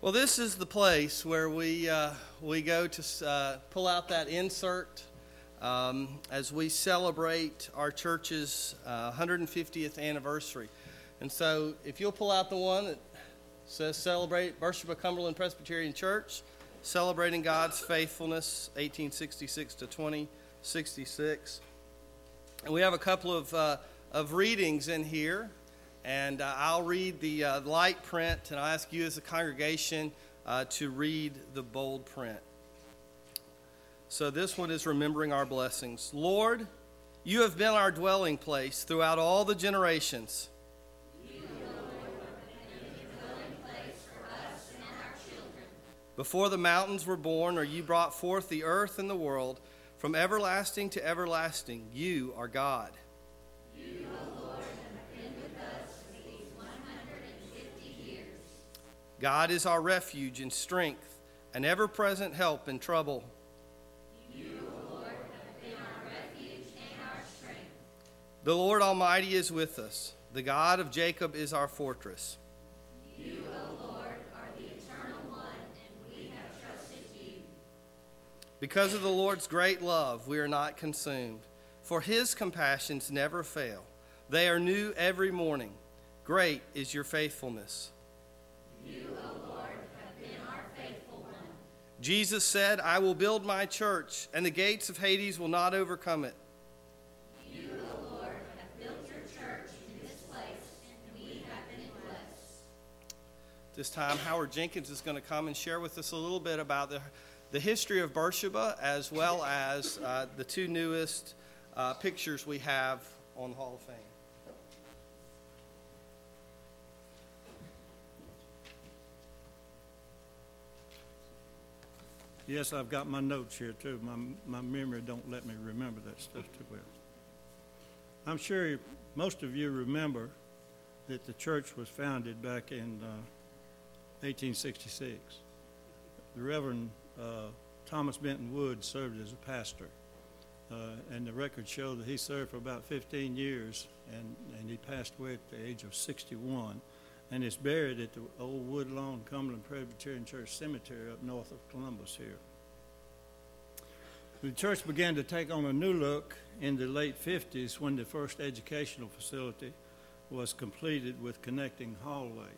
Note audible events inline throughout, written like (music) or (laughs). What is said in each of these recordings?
Well, this is the place where we, uh, we go to uh, pull out that insert um, as we celebrate our church's uh, 150th anniversary. And so, if you'll pull out the one that says Celebrate Worship of Cumberland Presbyterian Church, celebrating God's faithfulness, 1866 to 2066. And we have a couple of, uh, of readings in here. And uh, I'll read the uh, light print, and I'll ask you as a congregation uh, to read the bold print. So this one is remembering our blessings. Lord, you have been our dwelling place throughout all the generations. Before the mountains were born, or you brought forth the earth and the world, from everlasting to everlasting, you are God. You God is our refuge and strength, an ever present help in trouble. You, Lord, have been our refuge and our strength. The Lord Almighty is with us. The God of Jacob is our fortress. You, O Lord, are the eternal one, and we have trusted you. Because of the Lord's great love, we are not consumed, for his compassions never fail. They are new every morning. Great is your faithfulness. You, O Lord, have been our faithful one. Jesus said, I will build my church, and the gates of Hades will not overcome it. You, O Lord, have built your church in this place, and we have been blessed. This time, Howard Jenkins is going to come and share with us a little bit about the, the history of Beersheba, as well as uh, the two newest uh, pictures we have on the Hall of Fame. Yes, I've got my notes here too. My, my memory don't let me remember that stuff too well. I'm sure most of you remember that the church was founded back in uh, 1866. The Reverend uh, Thomas Benton Wood served as a pastor, uh, and the records show that he served for about 15 years, and, and he passed away at the age of 61 and is buried at the old Woodlawn Cumberland Presbyterian Church Cemetery up north of Columbus here. The church began to take on a new look in the late 50s when the first educational facility was completed with connecting hallway.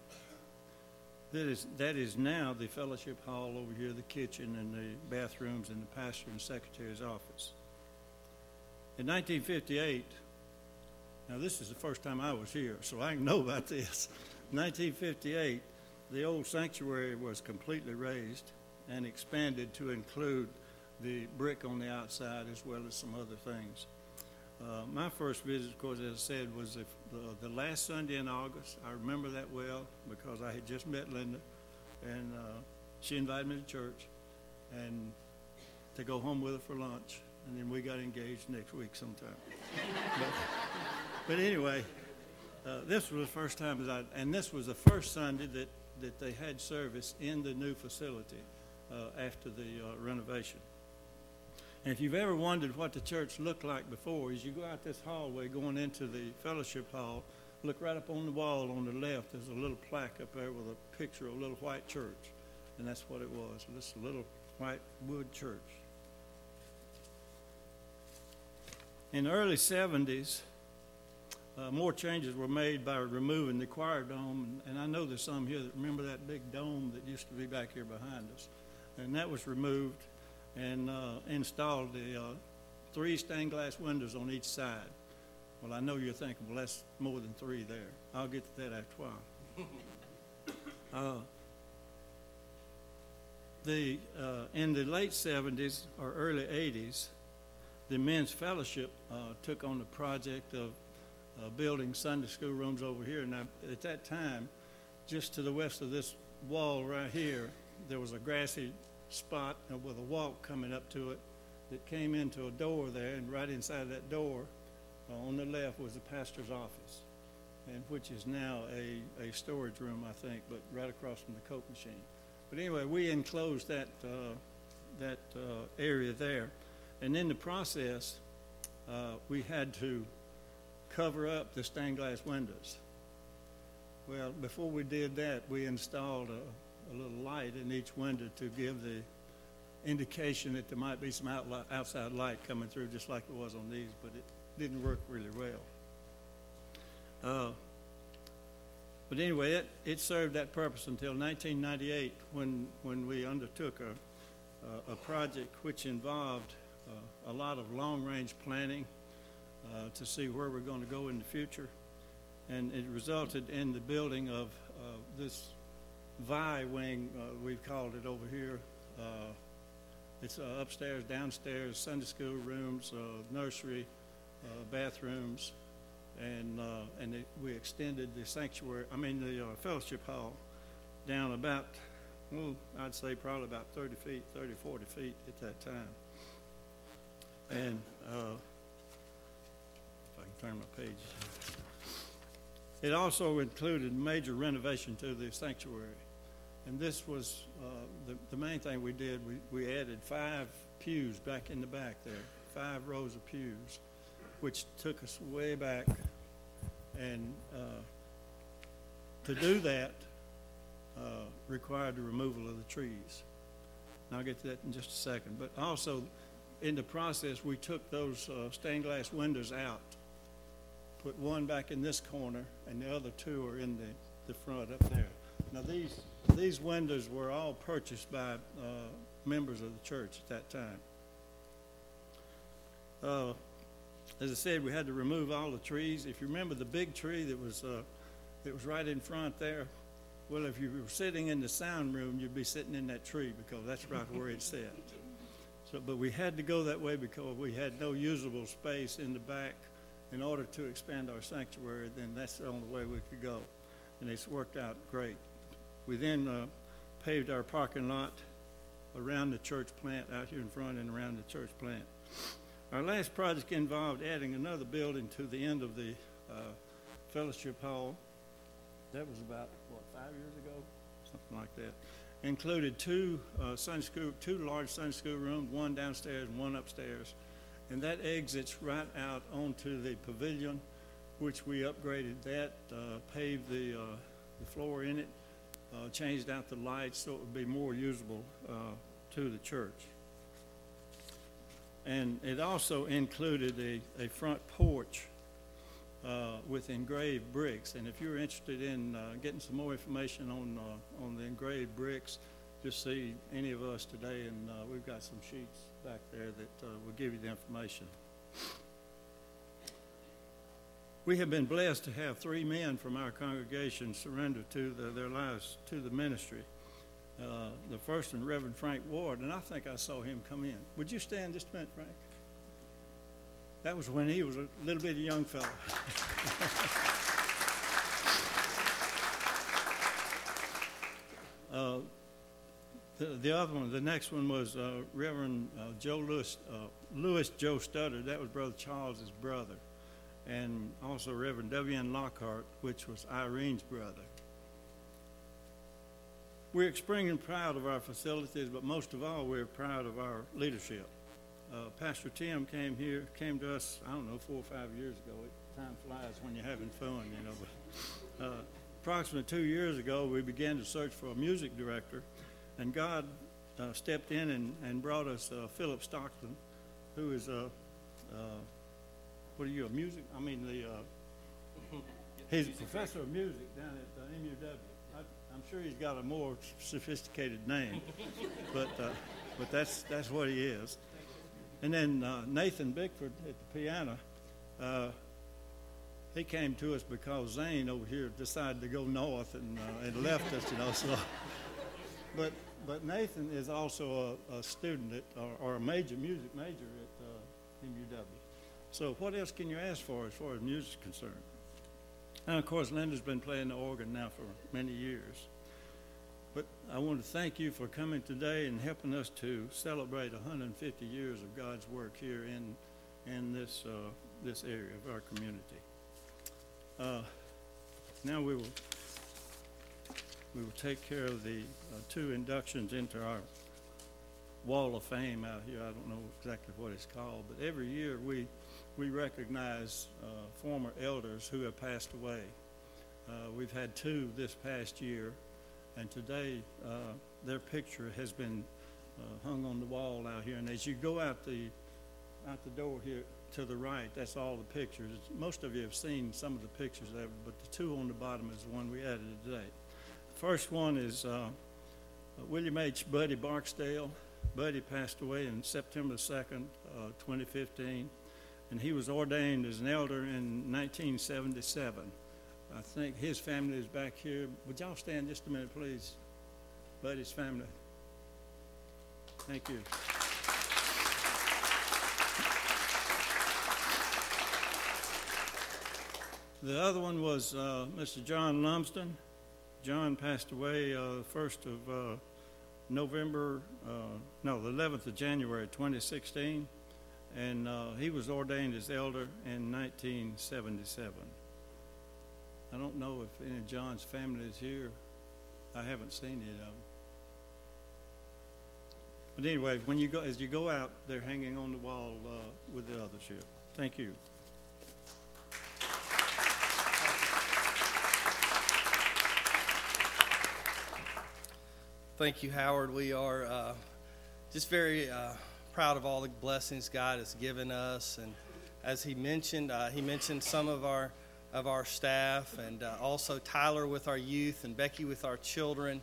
That is, that is now the fellowship hall over here, the kitchen and the bathrooms and the pastor and secretary's office. In 1958, now this is the first time I was here, so I know about this. 1958, the old sanctuary was completely raised and expanded to include the brick on the outside as well as some other things. Uh, my first visit, of course, as I said, was the, the, the, last Sunday in August. I remember that well because I had just met Linda, and uh, she invited me to church and to go home with her for lunch, and then we got engaged next week sometime. (laughs) but, but anyway, uh, this was the first time that I, and this was the first Sunday that, that they had service in the new facility uh, after the uh, renovation. And if you've ever wondered what the church looked like before, as you go out this hallway going into the fellowship hall, look right up on the wall on the left. There's a little plaque up there with a picture of a little white church, and that's what it was. This little white wood church. In the early 70s, uh, more changes were made by removing the choir dome, and, and I know there's some here that remember that big dome that used to be back here behind us, and that was removed and uh, installed the uh, three stained glass windows on each side. Well, I know you're thinking, well, that's more than three there. I'll get to that after a while. (laughs) uh, the uh, in the late 70s or early 80s, the men's fellowship uh, took on the project of uh, building Sunday school rooms over here. Now, at that time, just to the west of this wall right here, there was a grassy spot with a walk coming up to it that came into a door there, and right inside that door, uh, on the left, was the pastor's office, and which is now a, a storage room, I think, but right across from the Coke machine. But anyway, we enclosed that uh, that uh, area there, and in the process, uh, we had to cover up the stained glass windows. Well, before we did that, we installed a, a little light in each window to give the indication that there might be some outli outside light coming through, just like it was on these, but it didn't work really well. Uh, but anyway, it, it served that purpose until 1998 when, when we undertook a, a, a project which involved uh, a lot of long-range planning uh, to see where we're going to go in the future. And it resulted in the building of uh, this VI wing, uh, we've called it over here. Uh, it's uh, upstairs, downstairs, Sunday school rooms, nursery, bathrooms, and and it, we extended the sanctuary. I mean the fellowship hall down about, well, I'd say probably about 30 feet, 30, 40 feet at that time. And uh, turn my page. It also included major renovation to the sanctuary. And this was uh, the, the main thing we did. We, we added five pews back in the back there, five rows of pews, which took us way back. And uh, to do that uh, required the removal of the trees. And I'll get to that in just a second. But also, in the process, we took those uh, stained glass windows out put one back in this corner, and the other two are in the, the front up there. Now, these, these windows were all purchased by uh, members of the church at that time. Uh, as I said, we had to remove all the trees. If you remember the big tree that was, uh, that was right in front there, well, if you were sitting in the sound room, you'd be sitting in that tree because that's right where it sat. So, but we had to go that way because we had no usable space in the back in order to expand our sanctuary, then that's the only way we could go. And it's worked out great. We then uh, paved our parking lot around the church plant, out here in front and around the church plant. Our last project involved adding another building to the end of the uh, fellowship hall. That was about, what, five years ago? Something like that. Included two uh, Sunday school, two large Sunday school rooms, one downstairs and one upstairs and that exits right out onto the pavilion, which we upgraded that, uh, paved the, uh, the floor in it, uh, changed out the lights so it would be more usable uh, to the church. And it also included a, a front porch uh, with engraved bricks. And if you're interested in uh, getting some more information on, on the engraved bricks, just see any of us today, and we've got some sheets back there that uh, will give you the information. We have been blessed to have three men from our congregation surrender to the, their lives to the ministry. Uh, the first one, Reverend Frank Ward, and I think I saw him come in. Would you stand just a minute, Frank? That was when he was a little bitty young fellow. (laughs) uh, the, the other one, the next one was uh, Reverend uh, Joe Lewis, uh, Lewis Joe Studdard. That was Brother Charles's brother. And also Reverend W.N. Lockhart, which was Irene's brother. We're extremely proud of our facilities, but most of all, we're proud of our leadership. Uh, Pastor Tim came here, came to us, I don't know, four or five years ago. time flies when you're having fun, you know. But, uh, approximately two years ago, we began to search for a music director and God uh, stepped in and, and brought us uh, Philip Stockton, who is a, uh, what are you, a music? I mean, the, uh, (laughs) he's a professor of music down at uh, MUW. I, am sure he's got a more sophisticated name, (laughs) but, uh, but that's, that's what he is. And then Nathan Bickford at the piano, he came to us because Zane over here decided to go north and, and left us, you know, so. (laughs) But but Nathan is also a, a student at, or, or, a major music major at uh, MUW. So what else can you ask for as far as music is concerned? And of course, Linda's been playing the organ now for many years. But I want to thank you for coming today and helping us to celebrate 150 years of God's work here in in this uh, this area of our community. Uh, now we will we will take care of the uh, two inductions into our wall of fame out here. I don't know exactly what it's called, but every year we we recognize uh, former elders who have passed away. Uh, we've had two this past year, and today uh, their picture has been uh, hung on the wall out here. And as you go out the, out the door here to the right, that's all the pictures. Most of you have seen some of the pictures there, but the two on the bottom is the one we added today. First one is uh, William H. Buddy Barksdale. Buddy passed away in September 2nd, uh, 2015, and he was ordained as an elder in 1977. I think his family is back here. Would y'all stand just a minute, please? Buddy's family. Thank you. The other one was uh, Mr. John Lumsden. John passed away uh, 1st of uh, November, uh, no, the 11th of January 2016, and uh, he was ordained as elder in 1977. I don't know if any of John's family is here. I haven't seen any of them. But anyway, when you go, as you go out, they're hanging on the wall uh, with the others here. Thank you. Thank you, Howard. We are uh, just very uh, proud of all the blessings God has given us. And as he mentioned, uh, he mentioned some of our of our staff, and uh, also Tyler with our youth, and Becky with our children.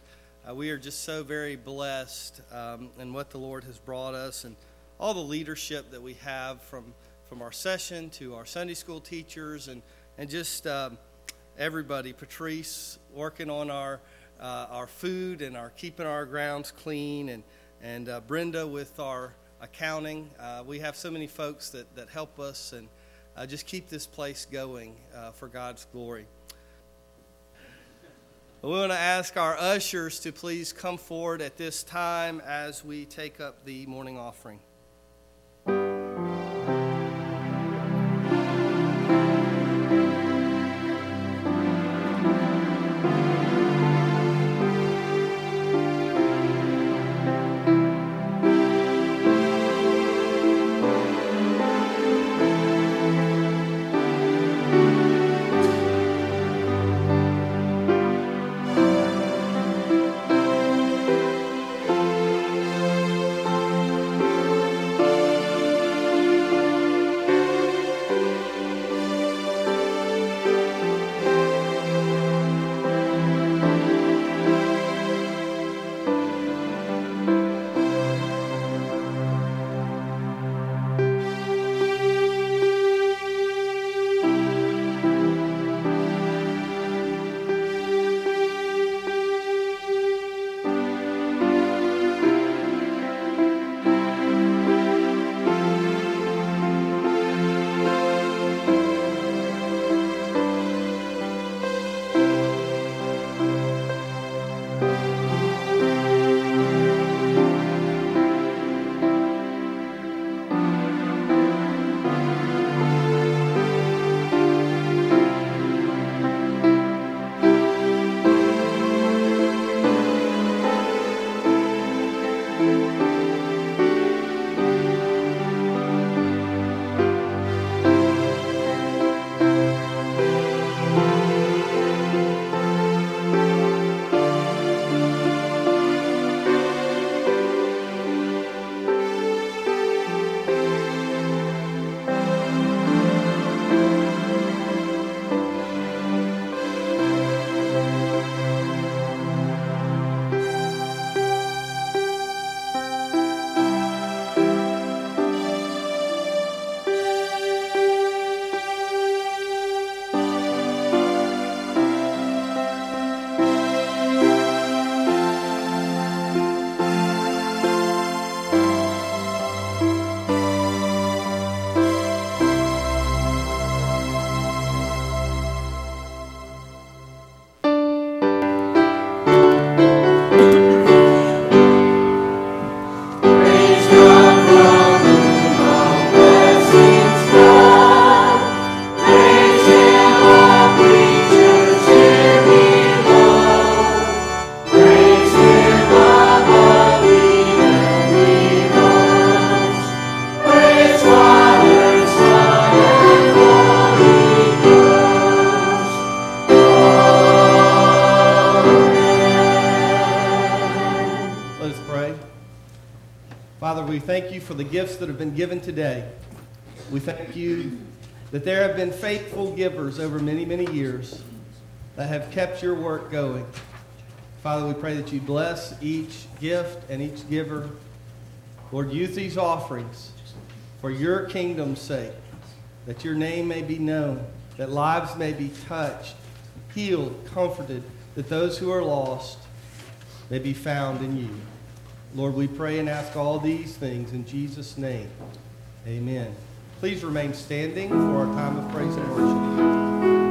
Uh, we are just so very blessed um, in what the Lord has brought us, and all the leadership that we have from from our session to our Sunday school teachers, and and just um, everybody. Patrice working on our uh, our food and our keeping our grounds clean, and and uh, Brenda with our accounting. Uh, we have so many folks that that help us and uh, just keep this place going uh, for God's glory. We want to ask our ushers to please come forward at this time as we take up the morning offering. Been faithful givers over many, many years that have kept your work going. Father, we pray that you bless each gift and each giver. Lord, use these offerings for your kingdom's sake, that your name may be known, that lives may be touched, healed, comforted, that those who are lost may be found in you. Lord, we pray and ask all these things in Jesus' name. Amen. Please remain standing for our time of praise and worship.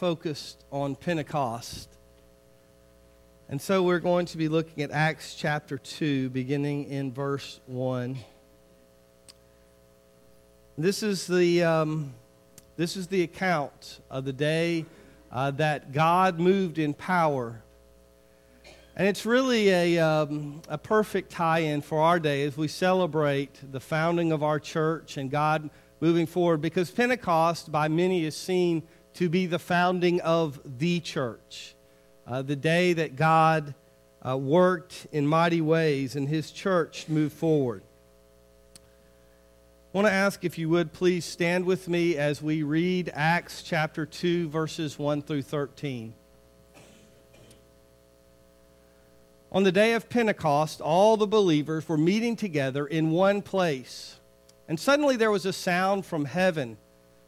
Focused on Pentecost. And so we're going to be looking at Acts chapter 2, beginning in verse 1. This is the, um, this is the account of the day uh, that God moved in power. And it's really a, um, a perfect tie in for our day as we celebrate the founding of our church and God moving forward because Pentecost, by many, is seen to be the founding of the church. Uh, the day that God uh, worked in mighty ways and his church moved forward. I want to ask if you would please stand with me as we read Acts chapter 2, verses 1 through 13. On the day of Pentecost, all the believers were meeting together in one place. And suddenly there was a sound from heaven,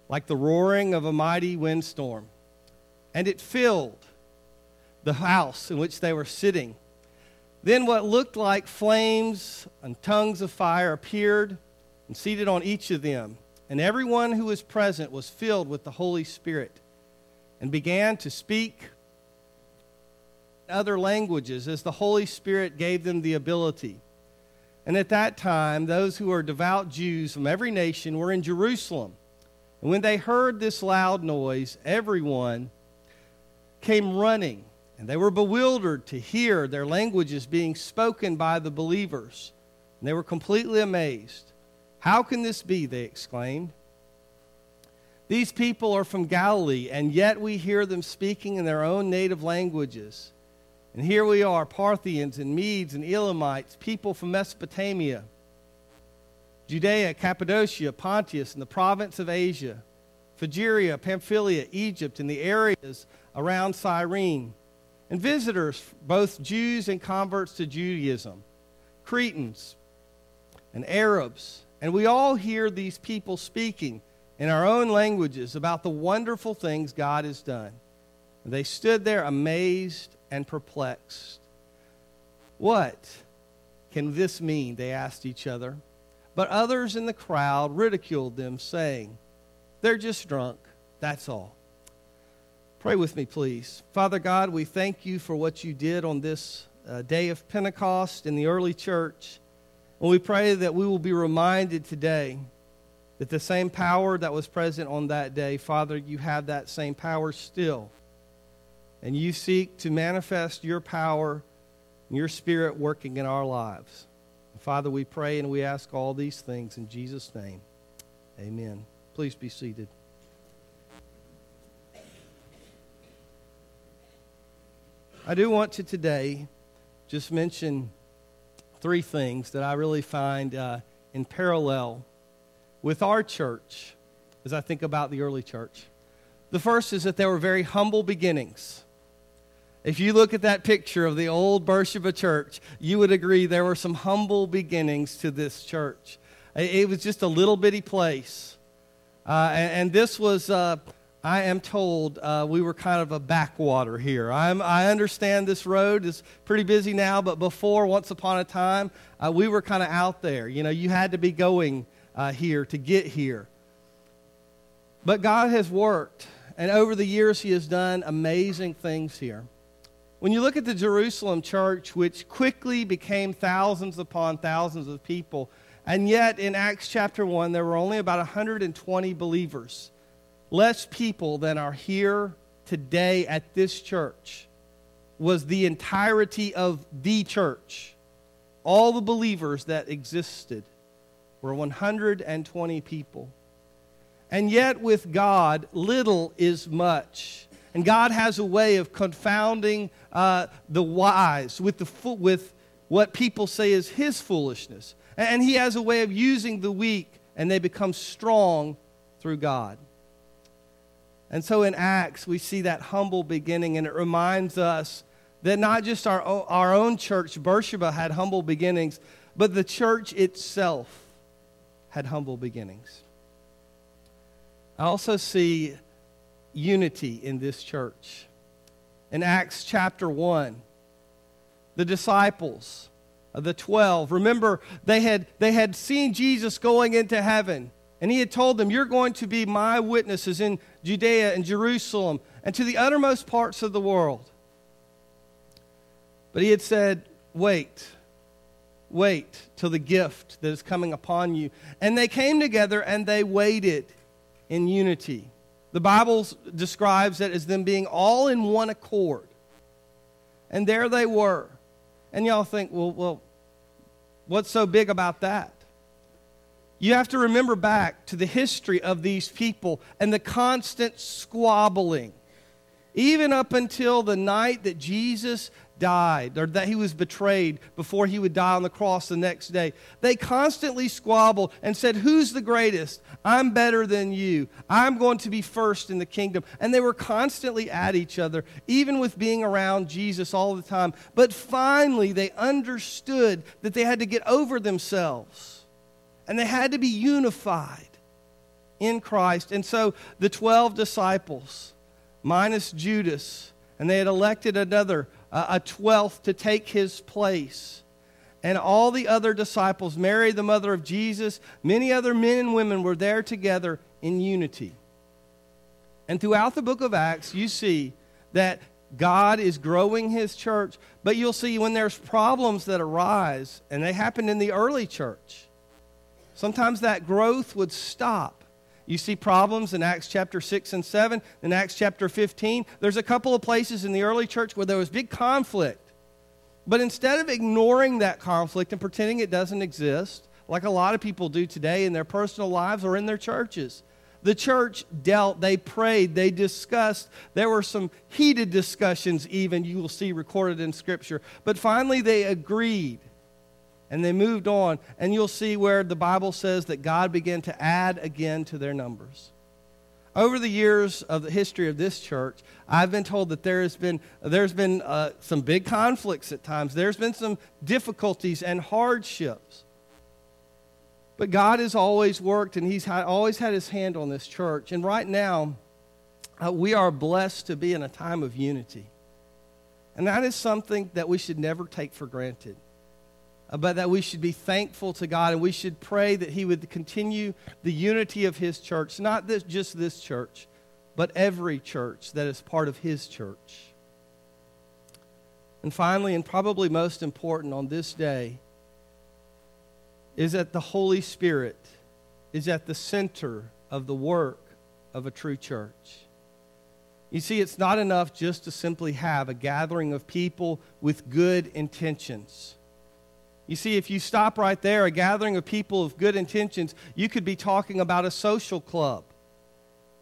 like the roaring of a mighty windstorm. And it filled the house in which they were sitting. Then what looked like flames and tongues of fire appeared and seated on each of them. And everyone who was present was filled with the Holy Spirit and began to speak other languages as the Holy Spirit gave them the ability. And at that time, those who were devout Jews from every nation were in Jerusalem. And when they heard this loud noise, everyone came running, and they were bewildered to hear their languages being spoken by the believers. And they were completely amazed. How can this be? They exclaimed. These people are from Galilee, and yet we hear them speaking in their own native languages. And here we are, Parthians and Medes and Elamites, people from Mesopotamia, Judea, Cappadocia, Pontus, and the province of Asia, Phrygia, Pamphylia, Egypt, and the areas around Cyrene, and visitors, both Jews and converts to Judaism, Cretans and Arabs. And we all hear these people speaking in our own languages about the wonderful things God has done. And they stood there amazed and perplexed. What can this mean? They asked each other. But others in the crowd ridiculed them, saying, They're just drunk, that's all. Pray with me, please. Father God, we thank you for what you did on this uh, day of Pentecost in the early church. And we pray that we will be reminded today that the same power that was present on that day, Father, you have that same power still and you seek to manifest your power and your spirit working in our lives. Father, we pray and we ask all these things in Jesus' name. Amen. Please be seated. I do want to today just mention three things that I really find uh, in parallel with our church as I think about the early church. The first is that there were very humble beginnings. If you look at that picture of the old Beersheba church, you would agree there were some humble beginnings to this church. It was just a little bitty place. Uh, and, and, this was, uh, I am told, uh, we were kind of a backwater here. I'm, I understand this road is pretty busy now, but before, once upon a time, uh, we were kind of out there. You know, you had to be going uh, here to get here. But God has worked, and over the years, He has done amazing things here. When you look at the Jerusalem church, which quickly became thousands upon thousands of people, and yet in Acts chapter 1, there were only about 120 believers, less people than are here today at this church, was the entirety of the church. All the believers that existed were 120 people. And yet, with God, little is much. And God has a way of confounding uh, the wise with, the, with what people say is his foolishness. And he has a way of using the weak, and they become strong through God. And so in Acts, we see that humble beginning, and it reminds us that not just our, our own church, Beersheba, had humble beginnings, but the church itself had humble beginnings. I also see unity in this church. In Acts chapter 1, the disciples, uh, the 12, remember they had, they had seen Jesus going into heaven, and he had told them, You're going to be my witnesses in Judea and Jerusalem and to the uttermost parts of the world. But he had said, Wait, wait till the gift that is coming upon you. And they came together and they waited in unity. The Bible describes it as them being all in one accord. And there they were. And y'all think, well, well, what's so big about that? You have to remember back to the history of these people and the constant squabbling. Even up until the night that Jesus died or that he was betrayed before he would die on the cross the next day. They constantly squabbled and said, Who's the greatest? I'm better than you. I'm going to be first in the kingdom. And they were constantly at each other, even with being around Jesus all the time. But finally, they understood that they had to get over themselves and they had to be unified in Christ. And so the 12 disciples, minus Judas, and they had elected another a twelfth to take his place. And all the other disciples, Mary, the mother of Jesus, many other men and women were there together in unity. And throughout the book of Acts, you see that God is growing his church, but you'll see when there's problems that arise, and they happened in the early church, sometimes that growth would stop you see problems in Acts chapter 6 and 7, in Acts chapter 15. There's a couple of places in the early church where there was big conflict. But instead of ignoring that conflict and pretending it doesn't exist, like a lot of people do today in their personal lives or in their churches, the church dealt, they prayed, they discussed. There were some heated discussions, even, you will see recorded in Scripture. But finally, they agreed and they moved on. And you'll see where the Bible says that God began to add again to their numbers. Over the years of the history of this church, I've been told that there has been, there's been uh, some big conflicts at times. There's been some difficulties and hardships. But God has always worked, and He's always had His hand on this church. And right now, uh, we are blessed to be in a time of unity. And that is something that we should never take for granted but that we should be thankful to God and we should pray that He would continue the unity of His church, not this, just this church, but every church that is part of His church. And finally, and probably most important on this day, is that the Holy Spirit is at the center of the work of a true church. You see, it's not enough just to simply have a gathering of people with good intentions. You see, if you stop right there, a gathering of people of good intentions, you could be talking about a social club.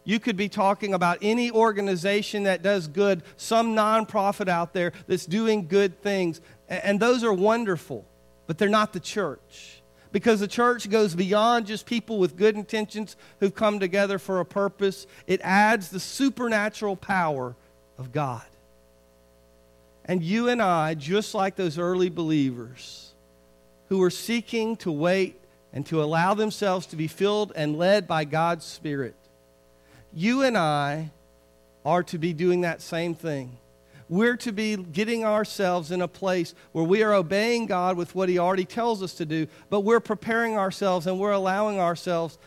You could be talking about any organization that does good, some nonprofit out there that's doing good things. And those are wonderful, but they're not the church. Because the church goes beyond just people with good intentions who've come together for a purpose, it adds the supernatural power of God. And you and I, just like those early believers, who are seeking to wait and to allow themselves to be filled and led by God's Spirit. You and I are to be doing that same thing. We're to be getting ourselves in a place where we are obeying God with what He already tells us to do, but we're preparing ourselves and we're allowing ourselves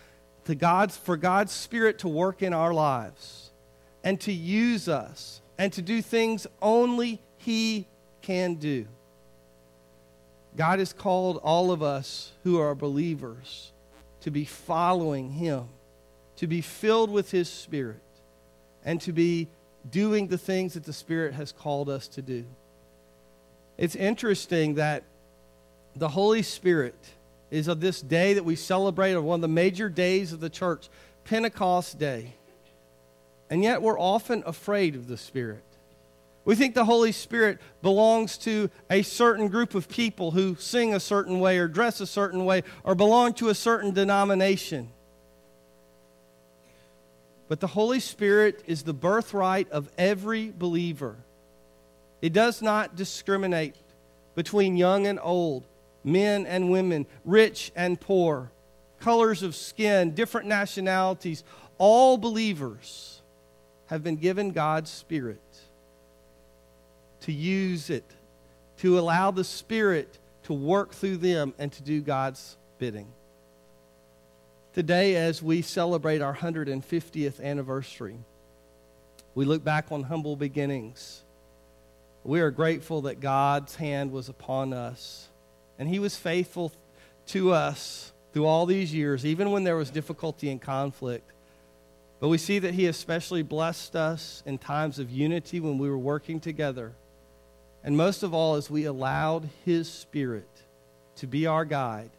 to God's, for God's Spirit to work in our lives and to use us and to do things only He can do. God has called all of us who are believers to be following Him, to be filled with His Spirit, and to be doing the things that the Spirit has called us to do. It's interesting that the Holy Spirit is of this day that we celebrate, of one of the major days of the church, Pentecost Day. And yet we're often afraid of the Spirit. We think the Holy Spirit belongs to a certain group of people who sing a certain way or dress a certain way or belong to a certain denomination. But the Holy Spirit is the birthright of every believer. It does not discriminate between young and old, men and women, rich and poor, colors of skin, different nationalities. All believers have been given God's Spirit to use it, to allow the Spirit to work through them and to do God's bidding. Today, as we celebrate our 150th anniversary, we look back on humble beginnings. We are grateful that God's hand was upon us, and He was faithful to us through all these years, even when there was difficulty and conflict. But we see that He especially blessed us in times of unity when we were working together. And most of all, as we allowed His Spirit to be our guide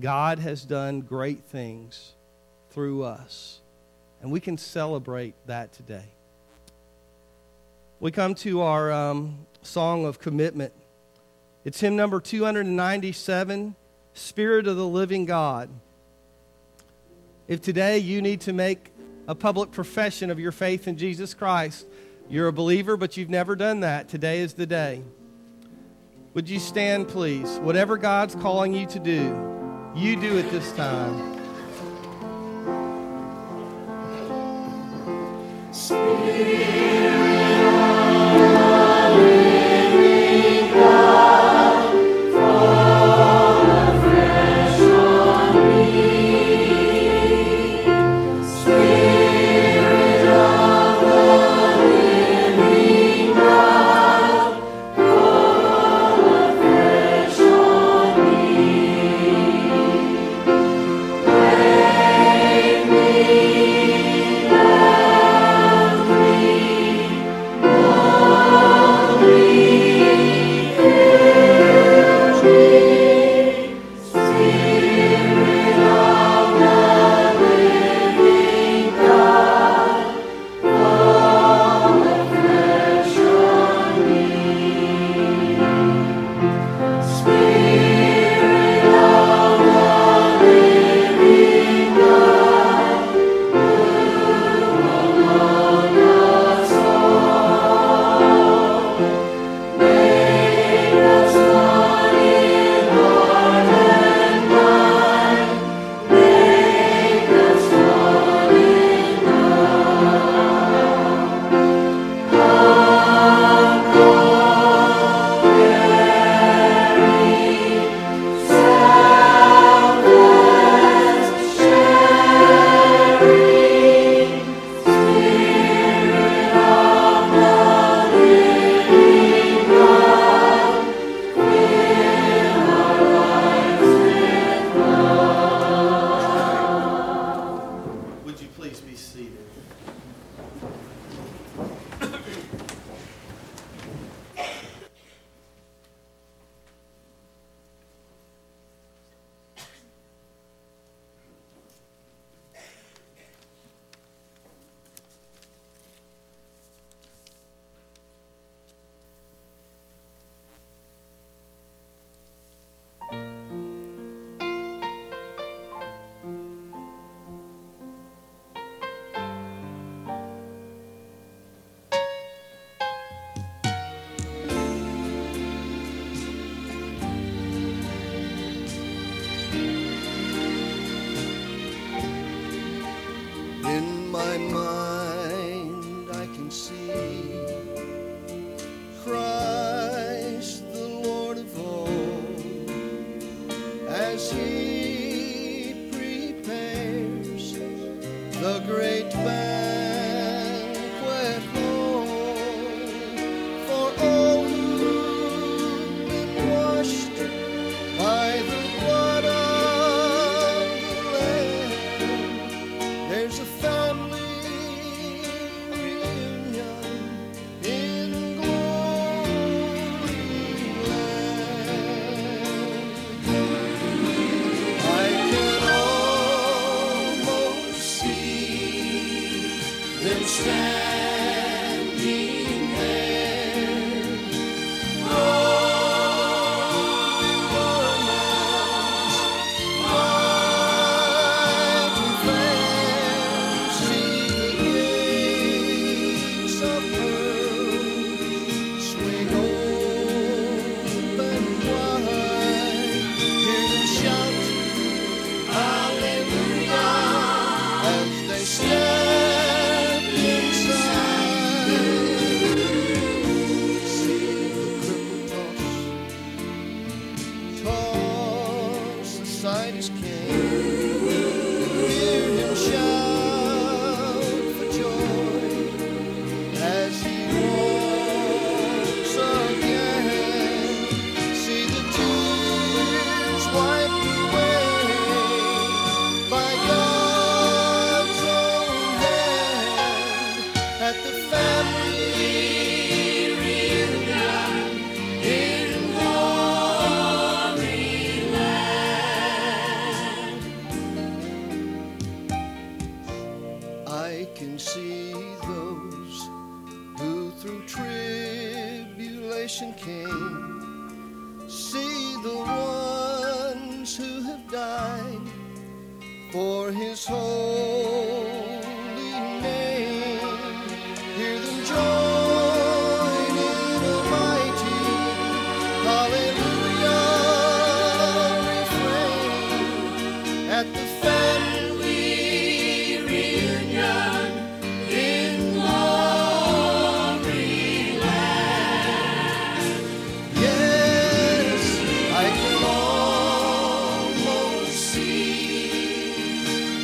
God has done great things through us, and we can celebrate that today. We come to our um, song of commitment. It's hymn number 297 Spirit of the Living God. If today you need to make a public profession of your faith in Jesus Christ, you're a believer, but you've never done that. Today is the day. Would you stand, please? Whatever God's calling you to do, you do it this time. Spirit.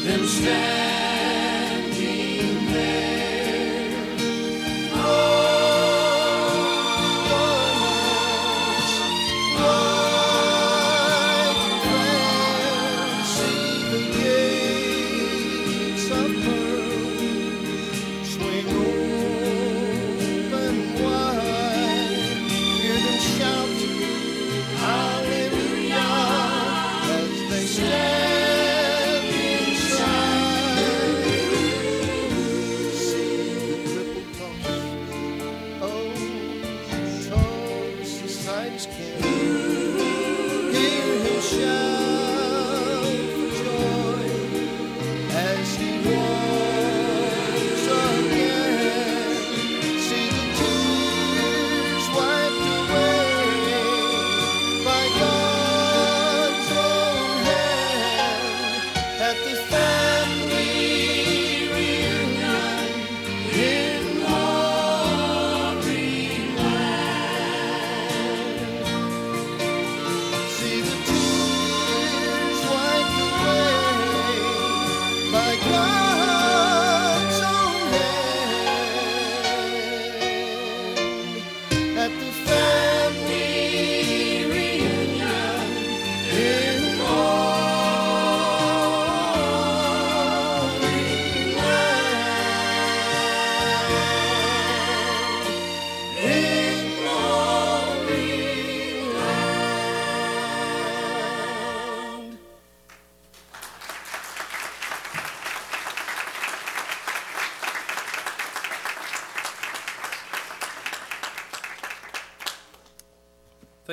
Them standing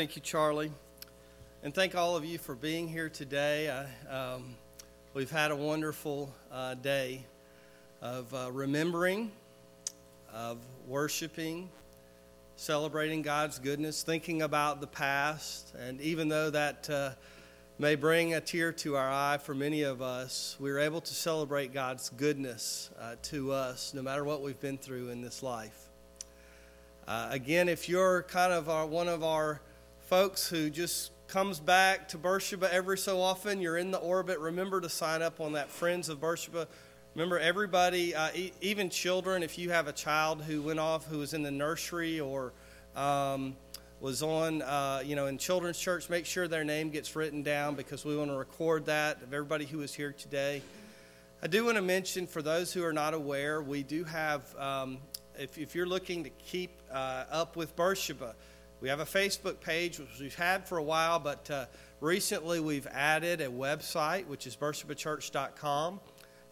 Thank you, Charlie. And thank all of you for being here today. I, um, we've had a wonderful uh, day of uh, remembering, of worshiping, celebrating God's goodness, thinking about the past. And even though that uh, may bring a tear to our eye for many of us, we're able to celebrate God's goodness uh, to us no matter what we've been through in this life. Uh, again, if you're kind of our, one of our folks who just comes back to Beersheba every so often, you're in the orbit, remember to sign up on that Friends of Beersheba. Remember, everybody, uh, e- even children, if you have a child who went off who was in the nursery or um, was on, uh, you know, in children's church, make sure their name gets written down because we want to record that of everybody who is here today. I do want to mention for those who are not aware, we do have, um, if, if you're looking to keep uh, up with Beersheba, we have a Facebook page, which we've had for a while, but uh, recently we've added a website, which is beershebachurch.com.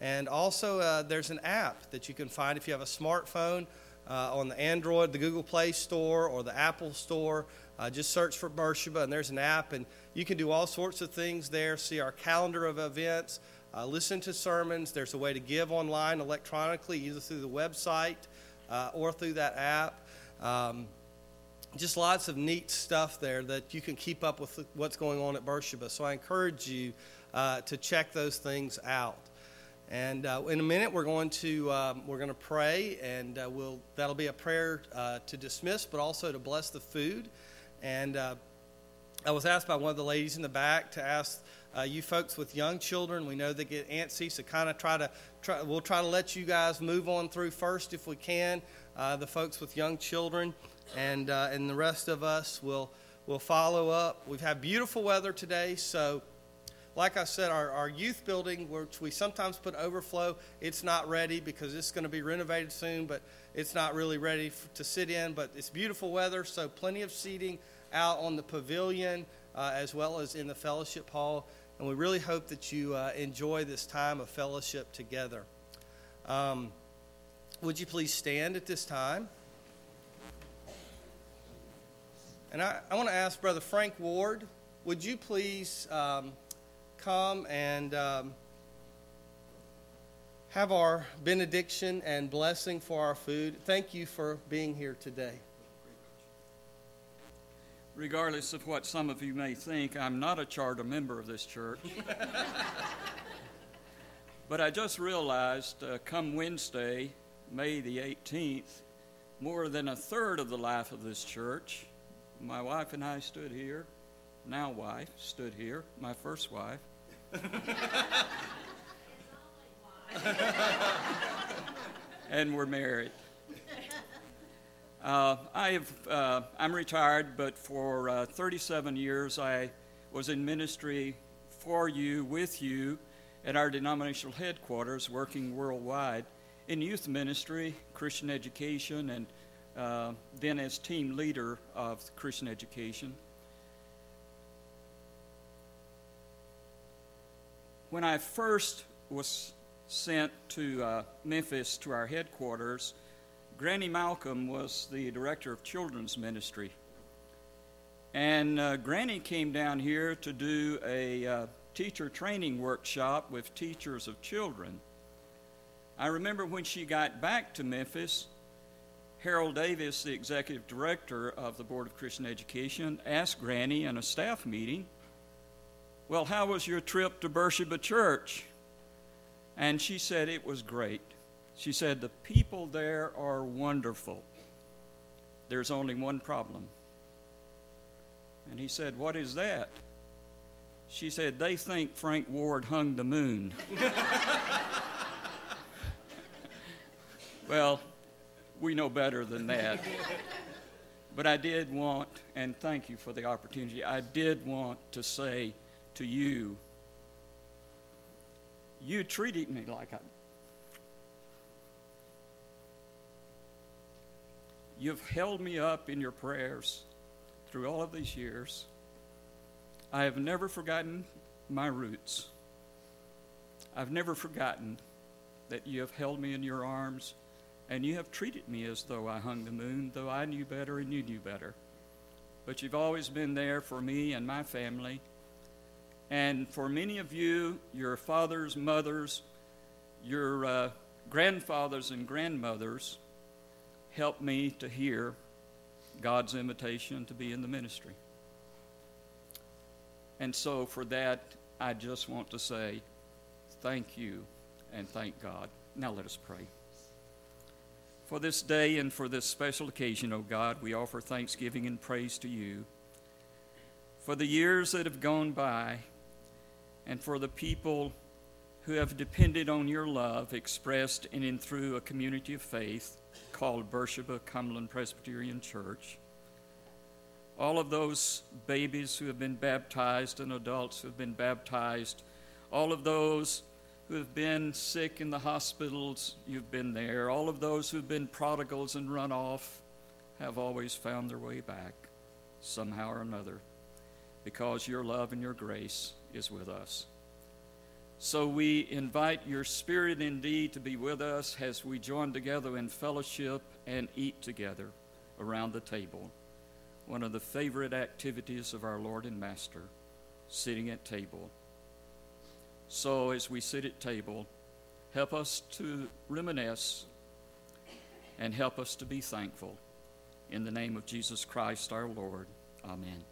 And also, uh, there's an app that you can find if you have a smartphone uh, on the Android, the Google Play Store, or the Apple Store. Uh, just search for Beersheba, and there's an app, and you can do all sorts of things there. See our calendar of events, uh, listen to sermons. There's a way to give online electronically, either through the website uh, or through that app. Um, just lots of neat stuff there that you can keep up with what's going on at Beersheba. So I encourage you uh, to check those things out. And uh, in a minute, we're going to um, we're going to pray, and uh, we'll that'll be a prayer uh, to dismiss, but also to bless the food. And uh, I was asked by one of the ladies in the back to ask uh, you folks with young children. We know they get antsy, so kind of try to try. We'll try to let you guys move on through first if we can. The folks with young children, and uh, and the rest of us will will follow up. We've had beautiful weather today, so like I said, our, our youth building, which we sometimes put overflow, it's not ready because it's going to be renovated soon, but it's not really ready to sit in. But it's beautiful weather, so plenty of seating out on the pavilion uh, as well as in the fellowship hall. And we really hope that you uh, enjoy this time of fellowship together. Um, would you please stand at this time? And I, I want to ask Brother Frank Ward, would you please um, come and um, have our benediction and blessing for our food? Thank you for being here today. regardless of what some of you may think, I'm not a charter member of this church. (laughs) but I just realized uh, come Wednesday, May the 18th, more than a third of the life of this church, my wife and I stood here, now wife, stood here, my first wife. (laughs) and we're married. Uh, I have, uh, I'm retired, but for uh, 37 years I was in ministry for you, with you, at our denominational headquarters, working worldwide in youth ministry, Christian education, and uh, then as team leader of Christian education. When I first was sent to uh, Memphis to our headquarters, Granny Malcolm was the director of children's ministry. And uh, Granny came down here to do a uh, teacher training workshop with teachers of children. I remember when she got back to Memphis, Harold Davis, the executive director of the Board of Christian Education, asked Granny in a staff meeting, Well, how was your trip to Beersheba Church? And she said it was great. She said, The people there are wonderful. There's only one problem. And he said, What is that? She said, They think Frank Ward hung the moon. (laughs) well, we know better than that. But I did want, and thank you for the opportunity, I did want to say to you, you treated me like I. You've held me up in your prayers through all of these years. I have never forgotten my roots. I've never forgotten that you have held me in your arms and you have treated me as though I hung the moon, though I knew better and you knew better. But you've always been there for me and my family. And for many of you, your fathers, mothers, your uh, grandfathers, and grandmothers helped me to hear God's invitation to be in the ministry. And so, for that, I just want to say thank you and thank God. Now, let us pray. For this day and for this special occasion, O God, we offer thanksgiving and praise to you. For the years that have gone by, and for the people who have depended on your love expressed in and through a community of faith called Beersheba Cumberland Presbyterian Church. All of those babies who have been baptized and adults who have been baptized, all of those who have been sick in the hospitals, you've been there. All of those who've been prodigals and run off have always found their way back somehow or another because your love and your grace is with us. So we invite your spirit indeed to be with us as we join together in fellowship and eat together around the table. One of the favorite activities of our Lord and Master, sitting at table. So as we sit at table, help us to reminisce and help us to be thankful. In the name of Jesus Christ our Lord. Amen.